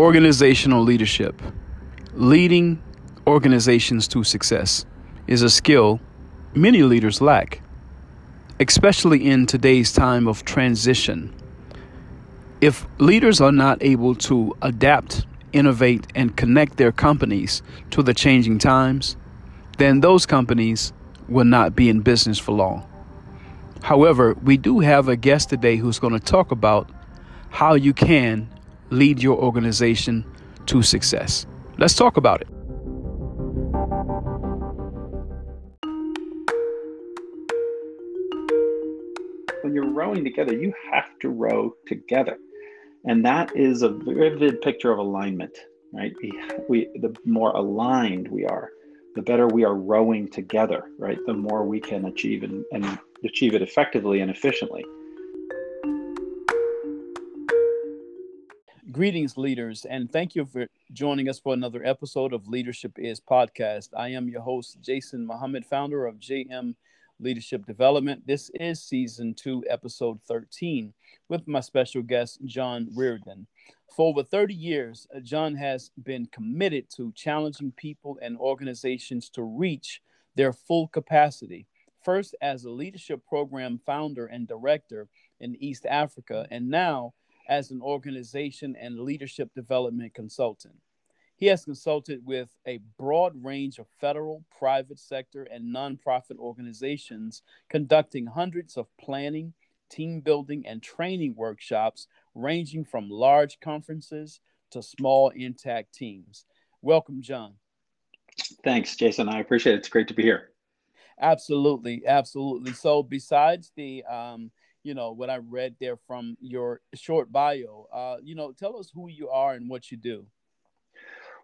Organizational leadership, leading organizations to success, is a skill many leaders lack, especially in today's time of transition. If leaders are not able to adapt, innovate, and connect their companies to the changing times, then those companies will not be in business for long. However, we do have a guest today who's going to talk about how you can lead your organization to success. Let's talk about it. When you're rowing together, you have to row together. And that is a vivid picture of alignment, right? We, we, the more aligned we are, the better we are rowing together, right? The more we can achieve and, and achieve it effectively and efficiently. Greetings, leaders, and thank you for joining us for another episode of Leadership Is Podcast. I am your host, Jason Muhammad, founder of JM Leadership Development. This is season two, episode 13, with my special guest, John Reardon. For over 30 years, uh, John has been committed to challenging people and organizations to reach their full capacity. First, as a leadership program founder and director in East Africa, and now as an organization and leadership development consultant. He has consulted with a broad range of federal, private sector, and nonprofit organizations, conducting hundreds of planning, team building, and training workshops, ranging from large conferences to small intact teams. Welcome, John. Thanks, Jason. I appreciate it. It's great to be here. Absolutely, absolutely. So, besides the um, you know what I read there from your short bio. Uh, you know, tell us who you are and what you do.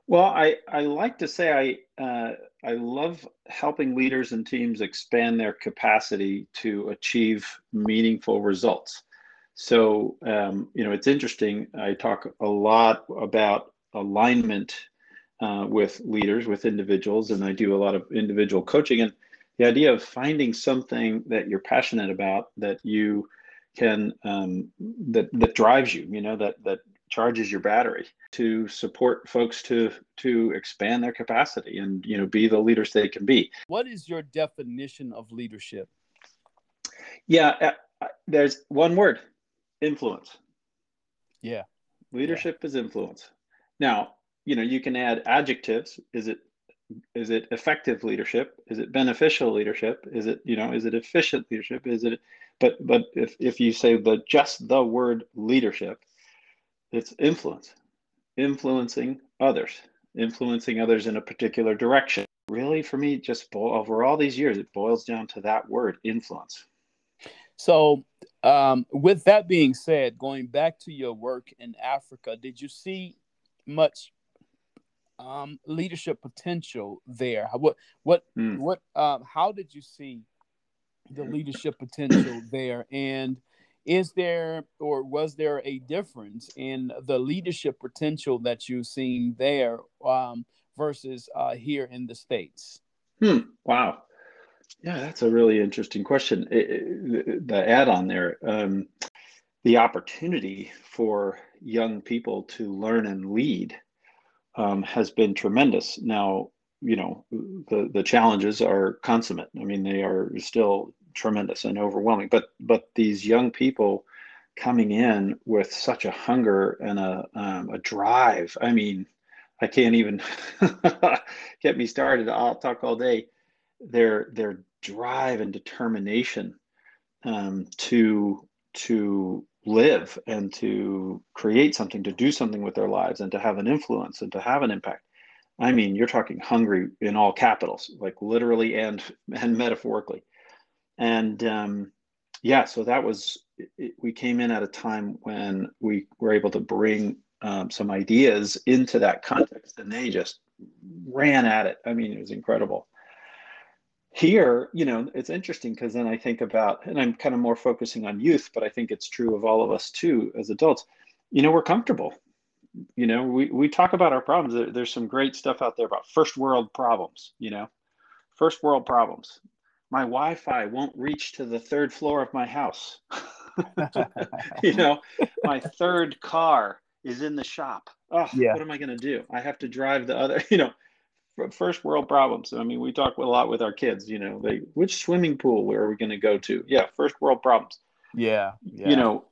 Well, I, I like to say I uh, I love helping leaders and teams expand their capacity to achieve meaningful results. So um, you know it's interesting. I talk a lot about alignment uh, with leaders, with individuals, and I do a lot of individual coaching. And the idea of finding something that you're passionate about that you can um, that that drives you you know that that charges your battery to support folks to to expand their capacity and you know be the leaders they can be. What is your definition of leadership? Yeah uh, uh there's one word influence. Yeah. Leadership yeah. is influence. Now you know you can add adjectives. Is it is it effective leadership? Is it beneficial leadership? Is it you know is it efficient leadership? Is it but but if, if you say the just the word leadership it's influence influencing others influencing others in a particular direction really for me just over all these years it boils down to that word influence so um, with that being said going back to your work in africa did you see much um, leadership potential there? What what mm. what um, how did you see the leadership potential there? And is there or was there a difference in the leadership potential that you've seen there um, versus uh, here in the states? Hmm. Wow. Yeah, that's a really interesting question. It, it, the add-on there, um, the opportunity for young people to learn and lead um, has been tremendous. Now, you know, the the challenges are consummate. I mean, they are still tremendous and overwhelming. But but these young people coming in with such a hunger and a um, a drive. I mean, I can't even get me started. I'll talk all day. Their their drive and determination um, to to live and to create something, to do something with their lives and to have an influence and to have an impact. I mean, you're talking hungry in all capitals, like literally and and metaphorically. And um, yeah, so that was it, we came in at a time when we were able to bring um, some ideas into that context, and they just ran at it. I mean, it was incredible here you know it's interesting because then i think about and i'm kind of more focusing on youth but i think it's true of all of us too as adults you know we're comfortable you know we, we talk about our problems there, there's some great stuff out there about first world problems you know first world problems my wi-fi won't reach to the third floor of my house you know my third car is in the shop Oh, yeah. what am I going to do? I have to drive the other, you know, first world problems. I mean, we talk a lot with our kids, you know, they, which swimming pool where are we going to go to? Yeah. First world problems. Yeah, yeah. You know,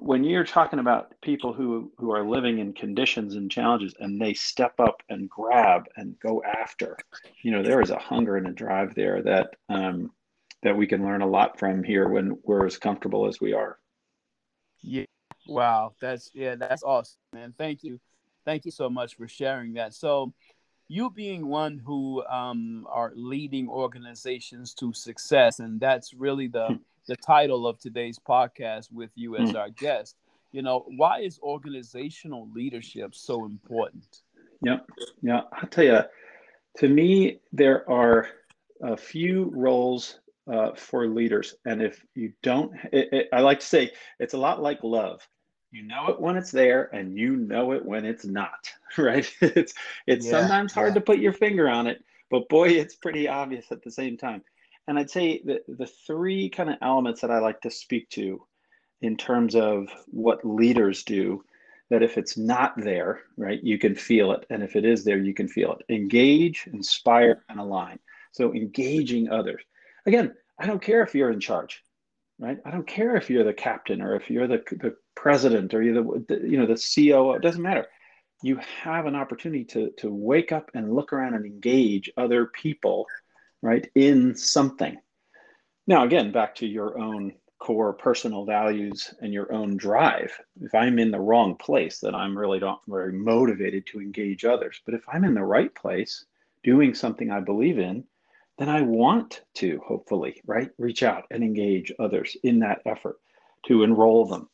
when you're talking about people who who are living in conditions and challenges and they step up and grab and go after you know there is a hunger and a drive there that um, that we can learn a lot from here when we're as comfortable as we are. Yeah. Wow. That's yeah that's awesome man. Thank you. Thank you so much for sharing that. So you being one who um, are leading organizations to success and that's really the hmm the title of today's podcast with you as mm. our guest. You know, why is organizational leadership so important? Yeah, yeah. I'll tell you, to me, there are a few roles uh, for leaders. And if you don't, it, it, I like to say it's a lot like love. You know it when it's there, and you know it when it's not. Right? It's it's yeah, sometimes hard yeah. to put your finger on it, but boy, it's pretty obvious at the same time. And I'd say the, the three kind of elements that I like to speak to in terms of what leaders do, that if it's not there, right, you can feel it. And if it is there, you can feel it. Engage, inspire, and align. So engaging others. Again, I don't care if you're in charge, right? I don't care if you're the captain or if you're the, the president or you're the, the you know the COO. It doesn't matter. You have an opportunity to to wake up and look around and engage other people right, in something. Now, again, back to your own core personal values and your own drive. If I'm in the wrong place, then I'm really not very motivated to engage others. But if I'm in the right place, doing something I believe in, then I want to hopefully, right, reach out and engage others in that effort to enroll them.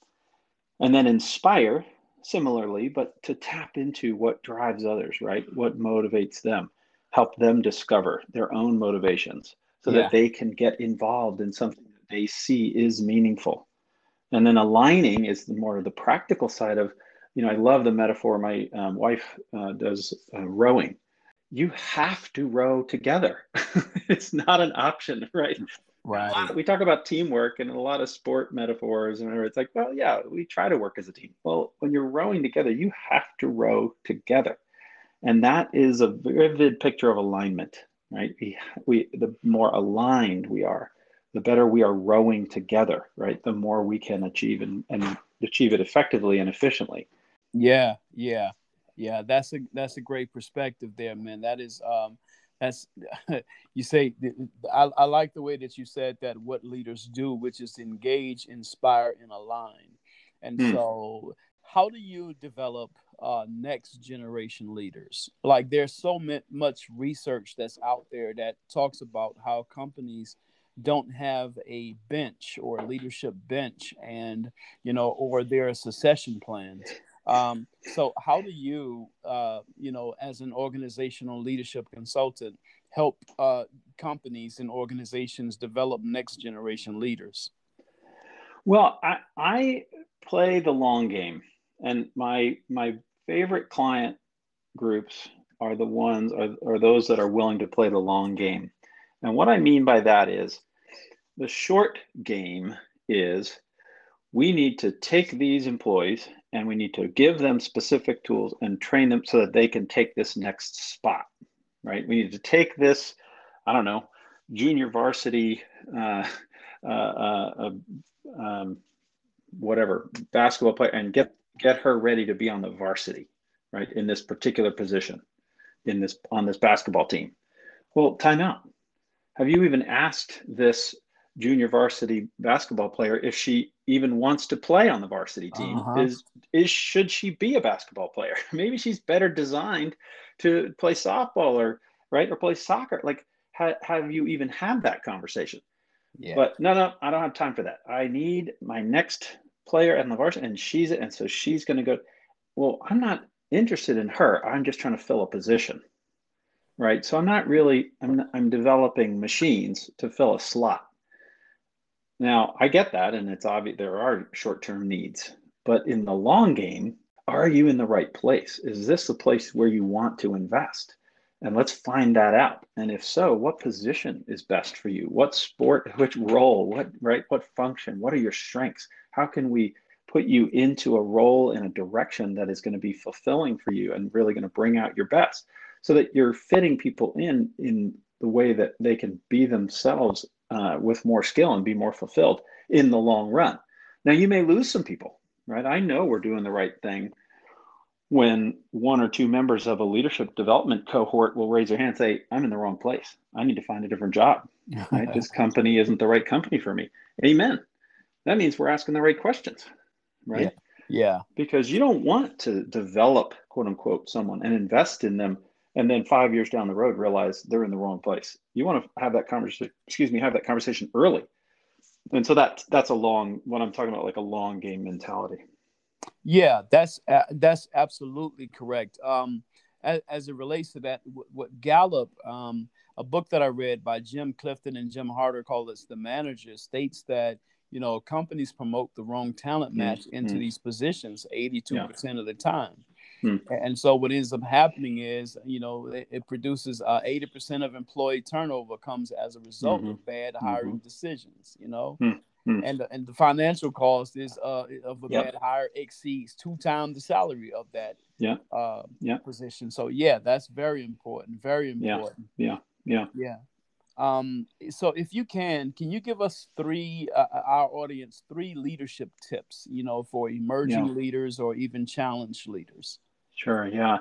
And then inspire similarly, but to tap into what drives others, right? What motivates them help them discover their own motivations so yeah. that they can get involved in something that they see is meaningful. And then aligning is the more of the practical side of, you know, I love the metaphor my um, wife uh, does uh, rowing. You have to row together. it's not an option, right? Right. We talk about teamwork and a lot of sport metaphors and it's like, well, yeah, we try to work as a team. Well, when you're rowing together, you have to row together. And that is a vivid picture of alignment, right? We, we, the more aligned we are, the better we are rowing together, right? The more we can achieve and, and achieve it effectively and efficiently. Yeah, yeah, yeah. That's a that's a great perspective there, man. That is um, that's you say. I, I like the way that you said that what leaders do, which is engage, inspire, and align. And mm. so, how do you develop uh, next generation leaders. Like there's so much research that's out there that talks about how companies don't have a bench or a leadership bench and you know or there are succession plans. Um, so how do you uh, you know as an organizational leadership consultant help uh, companies and organizations develop next generation leaders? Well I, I play the long game and my my favorite client groups are the ones are, are those that are willing to play the long game. And what I mean by that is the short game is we need to take these employees and we need to give them specific tools and train them so that they can take this next spot, right? We need to take this, I don't know, junior varsity, uh, uh, uh, uh um, whatever basketball player and get get her ready to be on the varsity, right? In this particular position, in this on this basketball team. Well, time out. Have you even asked this junior varsity basketball player if she even wants to play on the varsity team? Uh-huh. Is is should she be a basketball player? Maybe she's better designed to play softball or right or play soccer. Like, ha- have you even had that conversation? Yeah. But no, no, I don't have time for that. I need my next player and the varsity, and she's it, and so she's going to go. Well, I'm not interested in her. I'm just trying to fill a position, right? So I'm not really. I'm I'm developing machines to fill a slot. Now I get that, and it's obvious there are short-term needs, but in the long game, are you in the right place? Is this the place where you want to invest? And let's find that out. And if so, what position is best for you? What sport, which role, what right, what function, what are your strengths? How can we put you into a role in a direction that is going to be fulfilling for you and really going to bring out your best so that you're fitting people in in the way that they can be themselves uh, with more skill and be more fulfilled in the long run. Now you may lose some people right? I know we're doing the right thing when one or two members of a leadership development cohort will raise their hand and say i'm in the wrong place. I need to find a different job. Right? this company isn't the right company for me. Amen that means we're asking the right questions right? Yeah. yeah. Because you don't want to develop, quote unquote, someone and invest in them and then five years down the road realize they're in the wrong place. You want to have that conversation, excuse me, have that conversation early. And so that that's a long what I'm talking about, like a long game mentality. Yeah, that's uh, that's absolutely correct. Um, as, as, it relates to that, what what Gallup, um, a book that I read by Jim Clifton and Jim Harter called "It's the Manager," states that you know, companies promote the wrong talent mm-hmm. match mm-hmm. into these positions 82% yeah. of the time. Mm-hmm. And so what ends up happening is, you know, it, it produces uh, 80% of employee turnover comes as a result mm-hmm. of bad hiring mm-hmm. decisions, you know. Hmm. Hmm. And, the, and the financial cost is uh, of a yep. bad hire exceeds two times the salary of that yeah. Uh, yeah. position. So yeah, that's very important. Very important. Yeah. Yeah. Yeah. Yeah. Um, so if you can, can you give us three, uh, uh, our audience, three leadership tips, you know, for emerging yeah. leaders or even challenge leaders? Sure. Yeah.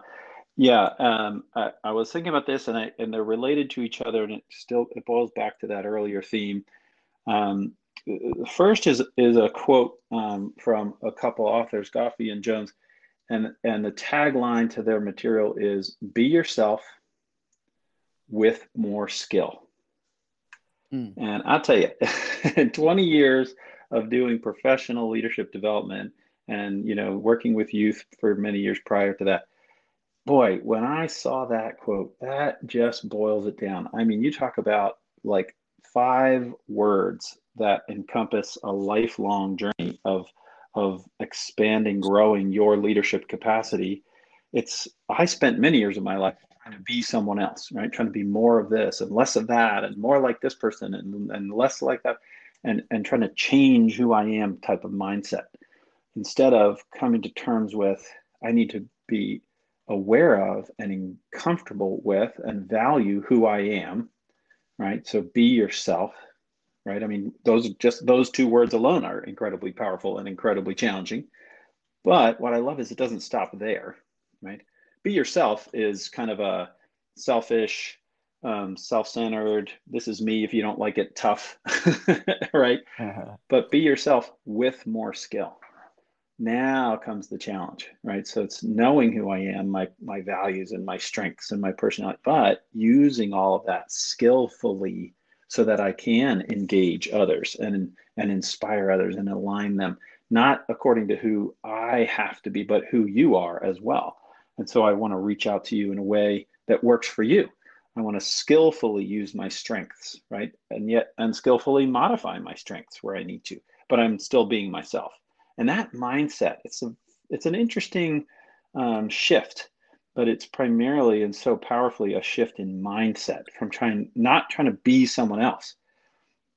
Yeah. Um, I, I, was thinking about this and I, and they're related to each other and it still, it boils back to that earlier theme. Um, first is, is a quote um, from a couple authors, Goffee and Jones. And, and the tagline to their material is be yourself with more skill Mm. And I'll tell you, in 20 years of doing professional leadership development and you know working with youth for many years prior to that, boy, when I saw that quote, that just boils it down. I mean, you talk about like five words that encompass a lifelong journey of of expanding, growing your leadership capacity. It's I spent many years of my life trying to be someone else, right? Trying to be more of this and less of that and more like this person and, and less like that and, and trying to change who I am type of mindset instead of coming to terms with, I need to be aware of and comfortable with and value who I am, right? So be yourself, right? I mean, those just those two words alone are incredibly powerful and incredibly challenging. But what I love is it doesn't stop there, right? Be yourself is kind of a selfish, um, self-centered. This is me. If you don't like it, tough, right? Uh-huh. But be yourself with more skill. Now comes the challenge, right? So it's knowing who I am, my my values and my strengths and my personality, but using all of that skillfully so that I can engage others and and inspire others and align them, not according to who I have to be, but who you are as well. And so I want to reach out to you in a way that works for you. I want to skillfully use my strengths, right? And yet unskillfully modify my strengths where I need to, but I'm still being myself. And that mindset, it's a it's an interesting um, shift, but it's primarily and so powerfully a shift in mindset from trying not trying to be someone else,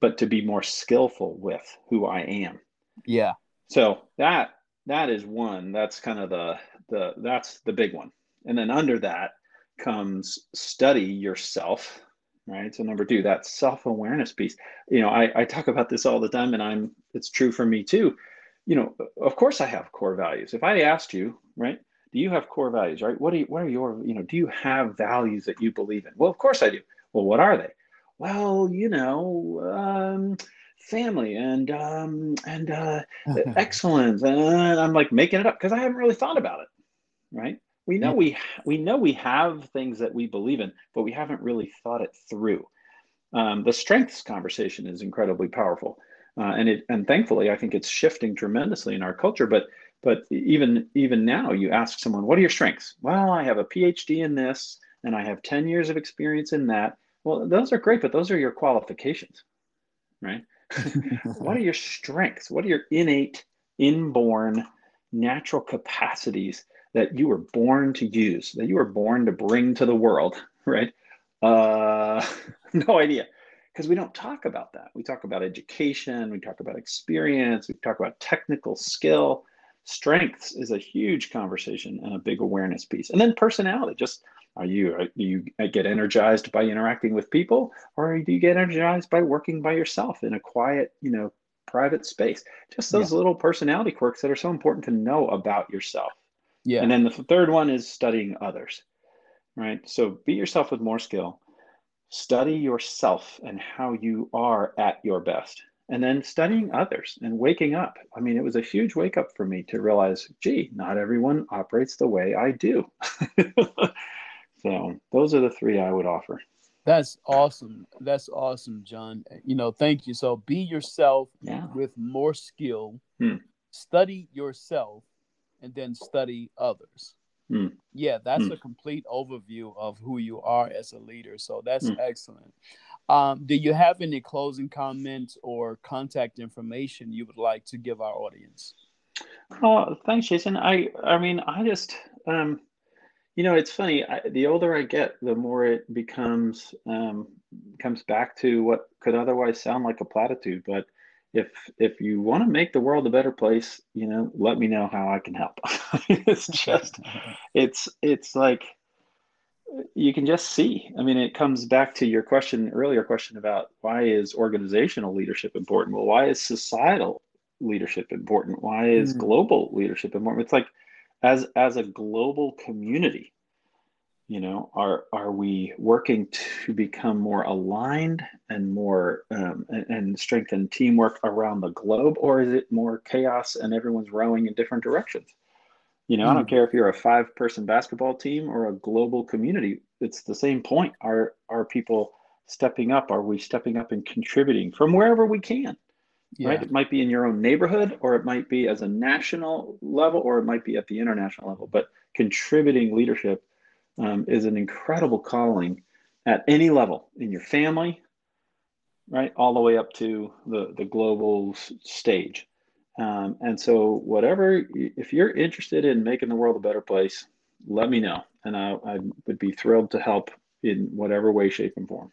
but to be more skillful with who I am. Yeah. So that that is one. That's kind of the the that's the big one. And then under that comes study yourself right? So number two that self-awareness piece. You know I, I talk about this all the time and i'm it's true for me too. You know of course i have core values. If i asked you right do you have core values right? What do you what are your you know do you have values that you believe in? Well of course i do. Well what are they? Well you know um, family and um, and uh, excellence. And i'm like making it up because i haven't really thought about it right? We know we we know we have things that we believe in, but we haven't really thought it through. Um, the strengths conversation is incredibly powerful, uh, and it and thankfully I think it's shifting tremendously in our culture. But but even even now, you ask someone, "What are your strengths?" Well, I have a PhD in this, and I have ten years of experience in that. Well, those are great, but those are your qualifications, right? what are your strengths? What are your innate, inborn, natural capacities that you were born to use, that you were born to bring to the world, right? Uh, no idea. because we don't talk about that. We talk about education, we talk about experience, we talk about technical skill. Strengths is a huge conversation and a big awareness piece. And then personality, just are you are, do you get energized by interacting with people or do you get energized by working by yourself in a quiet, you know, private space? Just those yeah. little personality quirks that are so important to know about yourself. Yeah. And then the third one is studying others. Right? So be yourself with more skill study yourself and how you are at your best and then studying others and waking up i mean it was a huge wake up for me to realize gee not everyone operates the way i do so those are the three i would offer that's awesome that's awesome john you know thank you so be yourself yeah. with more skill hmm. study yourself and then study others Mm. Yeah, that's mm. a complete overview of who you are as a leader. So that's mm. excellent. Um, do you have any closing comments or contact information you would like to give our audience? Oh, thanks, Jason. I I mean, I just um, you know, it's funny. I, the older I get, the more it becomes um, comes back to what could otherwise sound like a platitude, but if if you want to make the world a better place you know let me know how i can help. It's just it's it's like you can just see. I mean it comes back to your question earlier question about why is organizational leadership important? Well why is societal leadership important? Why is mm. global leadership important? It's like as as a global community you know are are we working to become more aligned and more um, and, and, strengthen teamwork around the globe or is it more chaos and everyone's rowing in different directions you know mm. i don't hmm. care if you're a five person basketball team or a global community it's the same point are are people stepping up are we stepping up and contributing from wherever we can yeah. right it might be in your own neighborhood or it might be as a national level or it might be at the international level but contributing leadership um, is an incredible calling at any level in your family, right, all the way up to the the global stage. Um, and so, whatever, if you're interested in making the world a better place, let me know, and I, I would be thrilled to help in whatever way, shape, and form.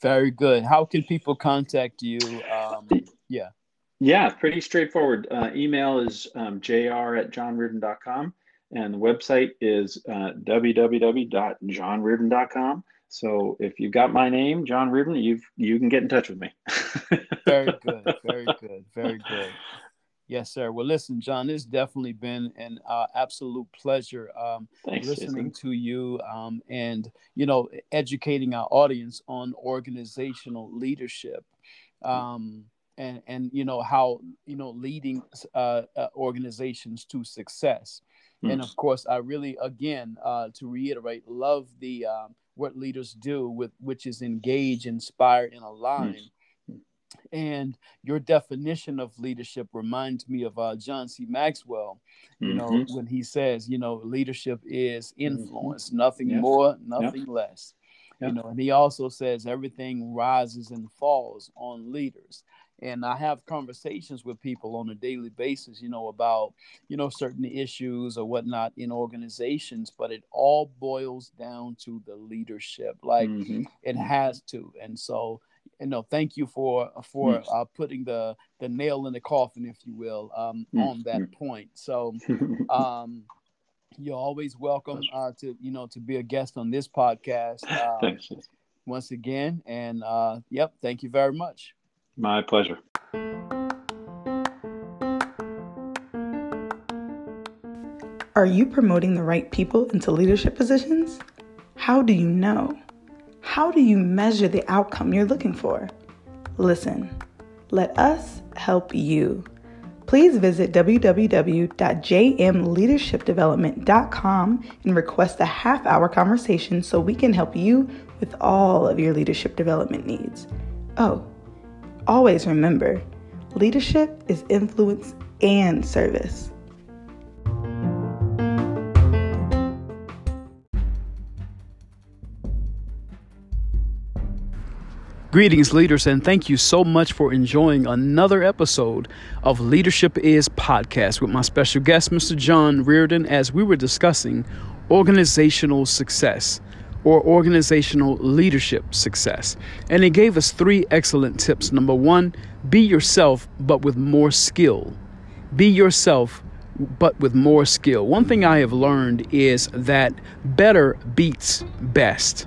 Very good. How can people contact you? Um, yeah. Yeah, pretty straightforward. Uh, email is um, jr at johnreardon.com and the website is uh, www.johnreardon.com. So if you've got my name, John Reardon, you you can get in touch with me. very good, very good, very good. Yes, sir. Well, listen, John, it's definitely been an uh, absolute pleasure um, Thanks, listening Jason. to you and, you know, educating our audience on organizational leadership. Um, and, and you know how you know leading uh, uh, organizations to success Mm. And of course, I really, again, uh, to reiterate, love the um, what leaders do with which is engage, inspire, and align. Mm. And your definition of leadership reminds me of uh, John C. Maxwell. You mm-hmm. know, when he says, you know, leadership is mm-hmm. influence, mm-hmm. nothing yeah. more, nothing yeah. less. You know, and he also says everything rises and falls on leaders and I have conversations with people on a daily basis, you know, about you know certain issues or whatnot in organizations, but it all boils down to the leadership. Like mm-hmm. it has to, and so you know, thank you for for mm. uh, putting the the nail in the coffin, if you will, um, mm. on that point. So. Um, you're always welcome uh, to you know to be a guest on this podcast. Uh, Thanks. Once again, and uh, yep, thank you very much. My pleasure. Are you promoting the right people into leadership positions? How do you know? How do you measure the outcome you're looking for? Listen, let us help you. Please visit www.jmleadershipdevelopment.com and request a half hour conversation so we can help you with all of your leadership development needs. Oh, Always remember leadership is influence and service. Greetings, leaders, and thank you so much for enjoying another episode of Leadership Is Podcast with my special guest, Mr. John Reardon, as we were discussing organizational success. Or organizational leadership success. And he gave us three excellent tips. Number one, be yourself, but with more skill. Be yourself, but with more skill. One thing I have learned is that better beats best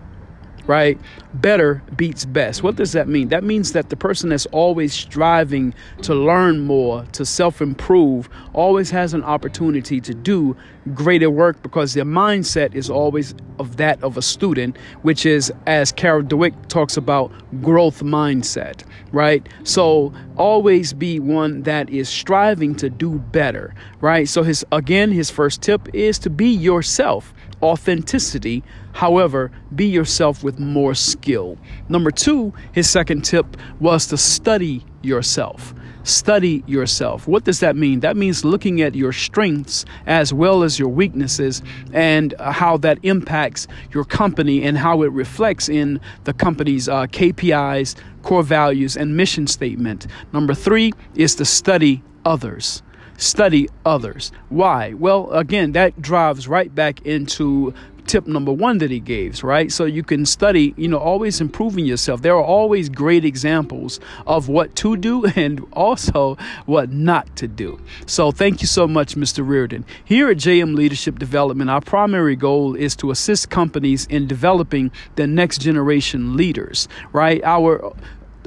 right? Better beats best. What does that mean? That means that the person that's always striving to learn more, to self improve, always has an opportunity to do greater work because their mindset is always of that of a student, which is, as Carol Dweck talks about, growth mindset, right? So always be one that is striving to do better, right? So his again, his first tip is to be yourself authenticity. However, be yourself with more skill. Number two, his second tip was to study yourself. Study yourself. What does that mean? That means looking at your strengths as well as your weaknesses and how that impacts your company and how it reflects in the company's uh, KPIs, core values, and mission statement. Number three is to study others study others. Why? Well, again, that drives right back into tip number one that he gave, right? So you can study, you know, always improving yourself. There are always great examples of what to do and also what not to do. So thank you so much, Mr. Reardon. Here at JM Leadership Development, our primary goal is to assist companies in developing the next generation leaders, right? Our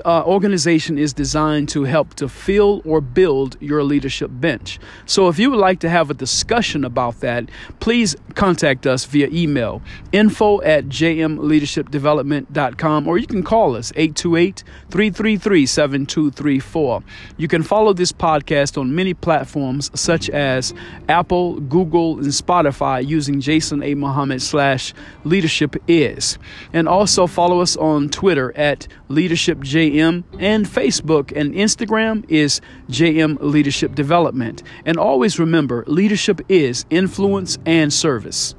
uh, organization is designed to help to fill or build your leadership bench. So if you would like to have a discussion about that, please contact us via email info at jmleadershipdevelopment.com or you can call us 828 333 7234. You can follow this podcast on many platforms such as Apple, Google, and Spotify using Jason A. Muhammad slash leadership is. And also follow us on Twitter at leadership J JM, and Facebook and Instagram is JM Leadership Development. And always remember leadership is influence and service.